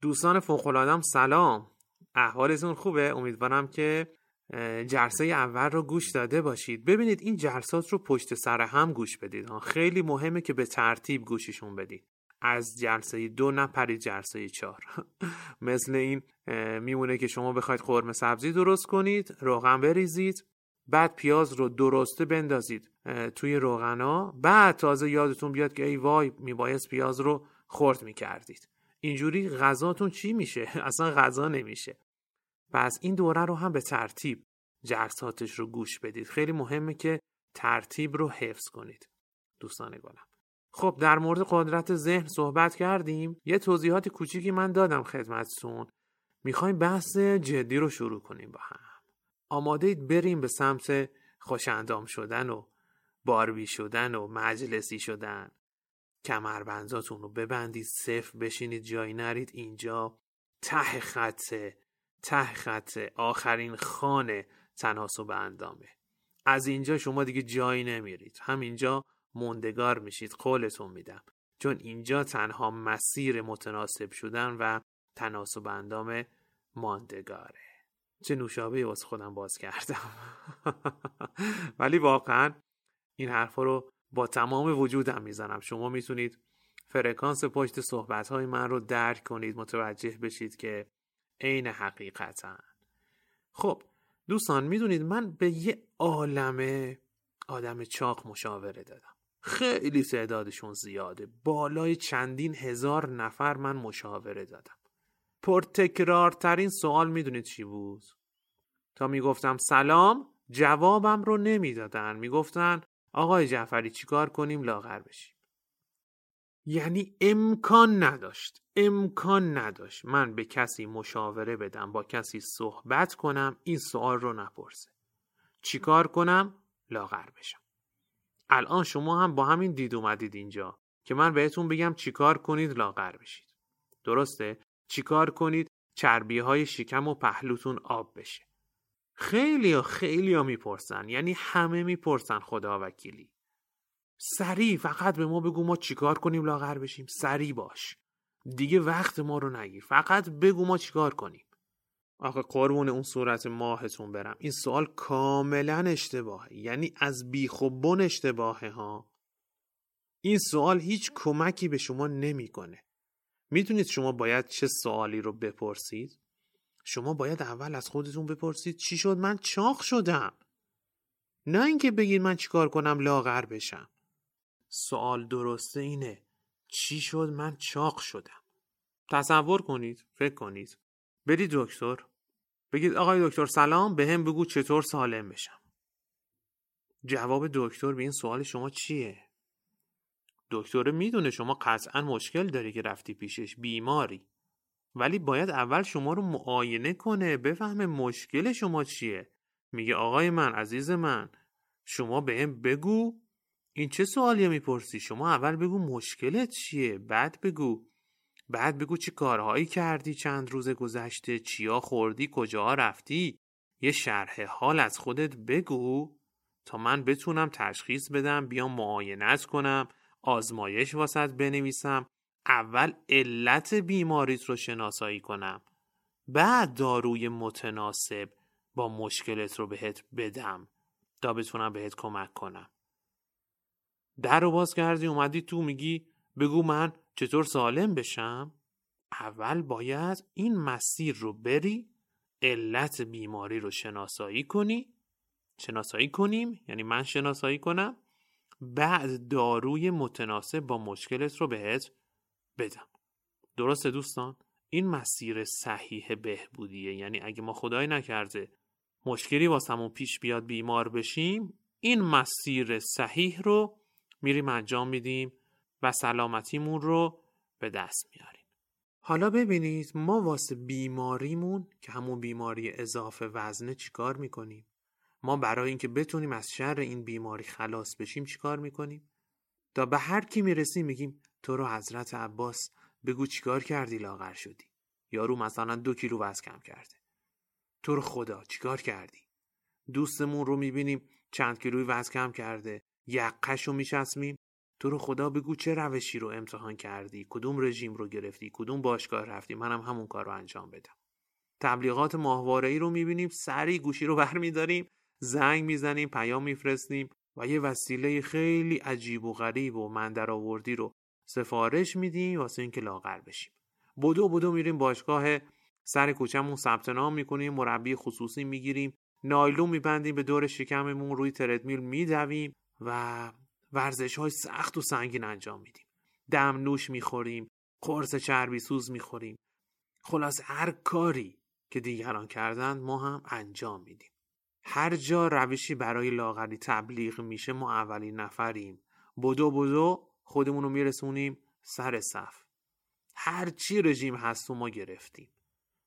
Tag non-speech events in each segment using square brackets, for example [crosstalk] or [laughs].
دوستان فوقلادم سلام. احوالتون خوبه؟ امیدوارم که جلسه اول رو گوش داده باشید. ببینید این جلسات رو پشت سر هم گوش بدید. خیلی مهمه که به ترتیب گوششون بدید. از جلسه دو نپرید جلسه چهار. [laughs] مثل این میمونه که شما بخواید قرمه سبزی درست کنید روغن بریزید بعد پیاز رو درسته بندازید توی روغنا. بعد تازه یادتون بیاد که ای وای میبایست پیاز رو خرد می‌کردید. اینجوری غذاتون چی میشه؟ [laughs] اصلا غذا نمیشه. پس این دوره رو هم به ترتیب جلساتش رو گوش بدید. خیلی مهمه که ترتیب رو حفظ کنید دوستان گلم. خب در مورد قدرت ذهن صحبت کردیم. یه توضیحات کوچیکی من دادم خدمتتون. می‌خوایم بحث جدی رو شروع کنیم با هم. آماده اید بریم به سمت خوشندام شدن و باربی شدن و مجلسی شدن. کمربنداتون رو ببندید صفر بشینید جایی نرید اینجا ته خطه ته خطه آخرین خانه تناسب اندامه. از اینجا شما دیگه جایی نمیرید. همینجا موندگار میشید قولتون میدم. چون اینجا تنها مسیر متناسب شدن و تناسب اندام ماندگاره. چه نوشابه واسه خودم باز کردم. [laughs] ولی واقعا این حرفا رو با تمام وجودم می‌زنم. شما می‌تونید فرکانس پشت صحبت های من رو درک کنید متوجه بشید که عین حقیقتا خب دوستان می‌دونید من به یه عالم آدم چاق مشاوره دادم. خیلی تعدادشون زیاده. بالای چندین هزار نفر من مشاوره دادم. پرتکرارترین سوال می‌دونید چی بود؟ تا می‌گفتم سلام جوابم رو نمی‌دادن. می‌گفتن آقای جعفری چیکار کنیم؟ لاغر بشیم. یعنی امکان نداشت امکان نداشت من به کسی مشاوره بدم با کسی صحبت کنم این سوال رو نپرسه. چیکار کنم؟ لاغر بشم. الان شما هم با همین دید اومدید اینجا که من بهتون بگم چیکار کنید لاغر بشید. درسته؟ چیکار کنید؟ چربی های شکم و پهلوتون آب بشه. خیلی ها خیلی ها می‌پرسن. یعنی همه می‌پرسن خدا وکیلی. سریع فقط به ما بگو ما چیکار کنیم لاغر بشیم. سریع باش. دیگه وقت ما رو نگیر. فقط بگو ما چیکار کنیم. آخه قربون اون صورت ماهتون برم. این سوال کاملا اشتباهه. یعنی از بیخ و بن اشتباهه ها. این سوال هیچ کمکی به شما نمی‌کنه. می‌تونید شما باید چه سوالی رو بپرسید؟ شما باید اول از خودتون بپرسید چی شد؟ من چاق شدم. نه اینکه بگید من چیکار کنم لاغر بشم. سوال درسته اینه. چی شد؟ من چاق شدم. تصور کنید فکر کنید. برید دکتر. بگید آقای دکتر سلام به هم بگو چطور سالم بشم. جواب دکتر به این سوال شما چیه؟ دکتر می‌دونه شما قطعا مشکل داری که رفتی پیشش بیماری. ولی باید اول شما رو معاینه کنه بفهمه مشکل شما چیه. میگه آقای من عزیز من شما به هم بگو. این چه سوالیه می‌پرسی؟ شما اول بگو مشکلت چیه بعد بگو. بعد بگو چی کارهایی کردی چند روز گذشته چیا خوردی کجا رفتی. یه شرح حال از خودت بگو تا من بتونم تشخیص بدم بیام معاینت کنم آزمایش واسط بنویسم. اول علت بیماریت رو شناسایی کنم. بعد داروی متناسب با مشکلت رو بهت بدم تا بتونم بهت کمک کنم. در رو باز کردی اومدی تو میگی بگو من چطور سالم بشم؟ اول باید این مسیر رو بری علت بیماری رو شناسایی کنی. شناسایی کنیم یعنی من شناسایی کنم. بعد داروی متناسب با مشکلت رو بهت بدم. درسته دوستان؟ این مسیر صحیح بهبودیه. یعنی اگه ما خدای نکرده مشکلی واسمون پیش بیاد بیمار بشیم این مسیر صحیح رو میریم انجام میدیم و سلامتیمون رو به دست میاریم. حالا ببینید ما واسه بیماریمون که همون بیماری اضافه وزنه چیکار می‌کنیم؟ ما برای اینکه بتونیم از شر این بیماری خلاص بشیم چیکار می‌کنیم؟ تا به هر کی می‌رسیم میگیم تو رو حضرت عباس بگو چیکار کردی لاغر شدی؟ یارو مثلا دو کیلو وزن کم کرده. تو رو خدا چیکار کردی؟ دوستمون رو می‌بینیم چند کیلوی وزن کم کرده یقش رو میچسمیم تو رو خدا بگو چه روشی رو امتحان کردی؟ کدوم رژیم رو گرفتی؟ کدوم باشگاه رفتی؟ منم همون کار رو انجام بدم. تبلیغات ماهواره ای رو می‌بینیم سری گوشی رو برمیداریم زنگ می‌زنیم پیام میفرستیم و یه وسیله خیلی عجیب و غریب و من آوردی رو سفارش میدیم واسه اینکه لاغر بشیم. بدو بدو میریم باشگاه سر کوچمون ثبت نام می‌کنیم مربی خصوصی می‌گیریم نایلون میبندیم به دور شکممون روی تردمیل میدویم و ورزش های سخت و سنگین انجام میدیم. دم نوش می‌خوریم قرص چربی سوز می‌خوریم. خلاص هر کاری که دیگران کردن ما هم انجام میدیم. هر جا روشی برای لاغری تبلیغ میشه ما اولین نفریم. بدو بدو خودمون رو میرسونیم سر صف. هر چی رژیم هست و ما گرفتیم.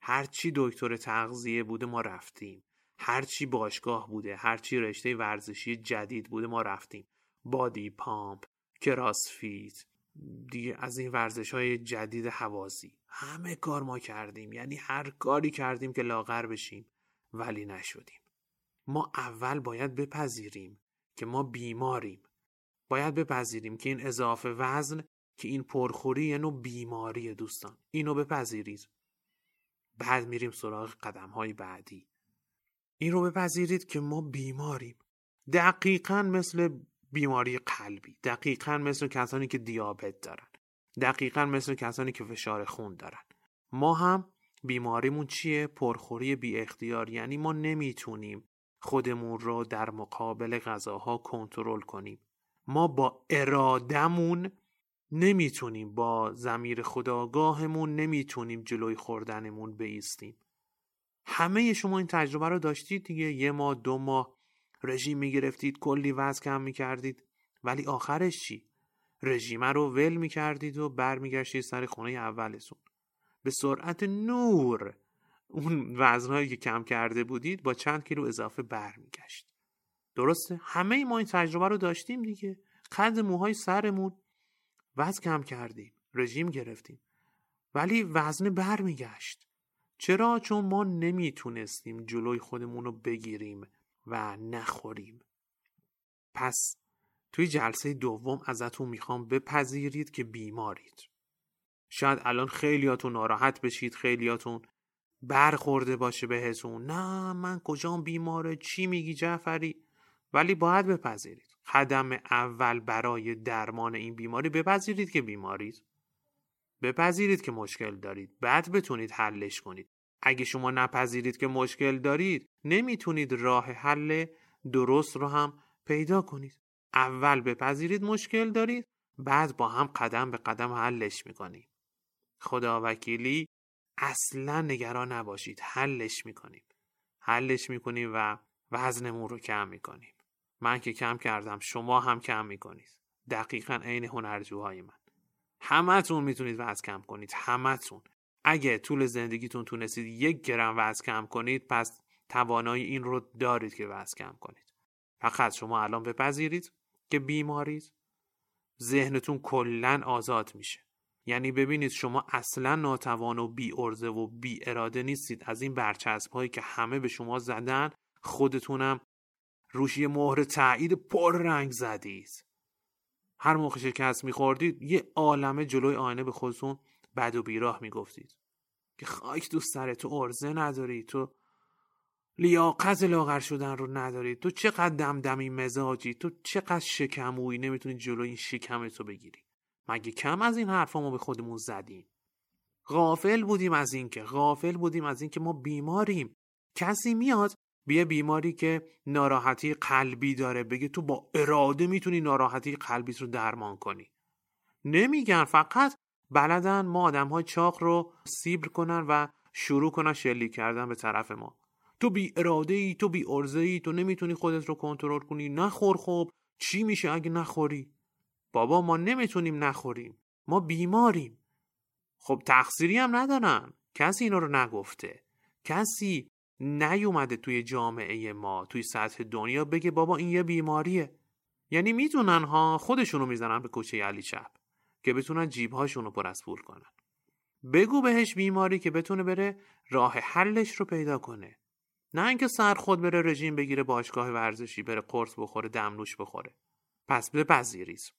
هر چی دکتر تغذیه بوده ما رفتیم. هر چی باشگاه بوده هر چی رشته ورزشی جدید بوده ما رفتیم. بادی پامپ کراسفیت دیگه از این ورزش های جدید حوازی. همه کار ما کردیم. یعنی هر کاری کردیم که لاغر بشیم ولی نشدیم. ما اول باید بپذیریم که ما بیماریم. باید بپذیریم که این اضافه وزن که این پرخوری یه نوع بیماری دوستان. اینو بپذیرید. بعد میریم سراغ قدم های بعدی. این رو بپذیرید که ما بیماریم. دقیقا مثل بیماری قلبی. دقیقا مثل کسانی که دیابت دارن. دقیقا مثل کسانی که فشار خون دارن. ما هم بیماریمون چیه؟ پرخوری بی اختیار یعنی ما نمی‌تونیم خودمون رو در مقابل غذاها کنترل کنیم. ما با ارادمون نمی‌تونیم با زمیر خداگاهمون نمی‌تونیم جلوی خوردنمون بیستیم. همه شما این تجربه رو داشتید دیگه؟ یه ماه دو ماه رژیم می‌گرفتید کلی وزن کم می‌کردید. ولی آخرش چی؟ رژیم رو ول می‌کردید و برمیگشتید سر خونه اولتون. به سرعت نور اون وزنهایی که کم کرده بودید با چند کیلو اضافه برمیگشت. درسته. همه ما این تجربه رو داشتیم دیگه. قد موهای سرمون وزن کم کردیم رژیم گرفتیم. ولی وزن برمیگشت. چرا؟ چون ما نمی‌تونستیم جلوی خودمون رو بگیریم و نخوریم. پس توی جلسه دوم ازتون می‌خوام بپذیرید که بیمارید. شاید الان خیلیاتون ناراحت بشید خیلیاتون برخورده باشه بهتون. نه من کجام بیماره؟ چی میگی جعفری؟ ولی باید بپذیرید. قدم اول برای درمان این بیماری بپذیرید که بیمارید بپذیرید که مشکل دارید. بعد بتونید حلش کنید. اگه شما نپذیرید که مشکل دارید نمی‌تونید راه حل درست رو هم پیدا کنید. اول بپذیرید مشکل دارید بعد با هم قدم به قدم حلش می‌کنید. خدا وکیلی اصلا نگران نباشید. حلش می‌کنیم حلش می‌کنیم و وزنمون رو کم می‌کنیم من که کم کردم شما هم کم می‌کنید. دقیقا عین هنرجوهای من. همتون می‌تونید وزن کم کنید همتون. اگه طول زندگیتون تونستید یک گرم وزن کم کنید پس توانایی این رو دارید که وزن کم کنید. فقط شما الان بپذیرید که بیمارید. ذهنتون کلا آزاد میشه. یعنی ببینید شما اصلا ناتوان و بی ارزه و بی اراده نیستید از این برچسب هایی که همه به شما زدن خودتونم روشی مهر تایید پر رنگ زدید. هر موقع شکست میخوردید یه عالمه جلوی آینه به خودتون بد و بیراه می‌گفتید. که خاک دوست سره تو ارزه نداری تو لیاقت لاغر شدن رو نداری تو چقدر دمدمی مزاجی تو چقدر شکمویی نمی‌تونی جلوی این شکم تو بگیری. مگه کم از این حرفا ما به خودمون زدیم؟ غافل بودیم از اینکه غافل بودیم از اینکه ما بیماریم. کسی میاد بیه بیماری که ناراحتی قلبی داره بگه تو با اراده می‌تونی ناراحتی قلبیت رو درمان کنی. نمیگن فقط بلدن ما آدم های چاق رو سیبر کنن و شروع کنن شلی کردن به طرف ما. تو بی اراده ای تو بی ارزه ای تو نمی‌تونی خودت رو کنترل کنی. نخور خوب چی میشه اگه نخوری؟ بابا ما نمی‌تونیم نخوریم. ما بیماریم. خب تقصیری هم ندارن. کسی اینا رو نگفته. کسی نیومده توی جامعه ما توی سطح دنیا بگه بابا این یه بیماریه. یعنی می‌تونن ها خودشونو می‌زنن به کوچه علی چپ که بتونن جیبهاشون رو پر از پول کنن. بگو بهش بیماری که بتونه بره راه حلش رو پیدا کنه. نه اینکه سر خود بره رژیم بگیره باشگاه ورزشی بره قرص بخوره دمنوش بخوره. پس بپذیرید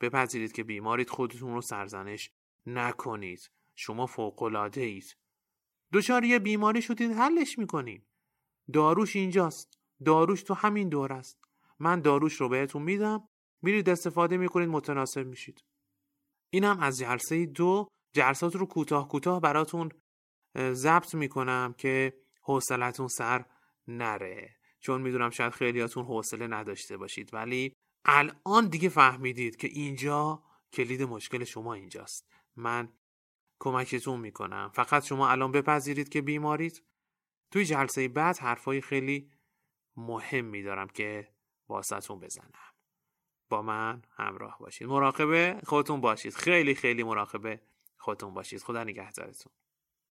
بپذیرید که بیمارید خودتون رو سرزنش نکنید. شما فوقالعاده اید دچار یه بیماری شدید حلش می‌کنید داروش اینجاست. داروش تو همین دور است. من داروش رو بهتون میدم. میرید استفاده می‌کنید متناسب میشید. اینم از جلسه دو. جلسات رو کوتاه کوتاه براتون ضبط می‌کنم که حوصلتون سر نره. چون می‌دونم شاید خیلیاتون حوصله نداشته باشید. ولی الان دیگه فهمیدید که اینجا کلید مشکل شما اینجاست. من کمکتون می‌کنم. فقط شما الان بپذیرید که بیمارید. توی جلسه بعد حرفای خیلی مهم میدارم که واسطون بزنم. با من همراه باشید. مراقبه خودتون باشید. خیلی خیلی مراقبه خودتون باشید. خدا نگهدارتون.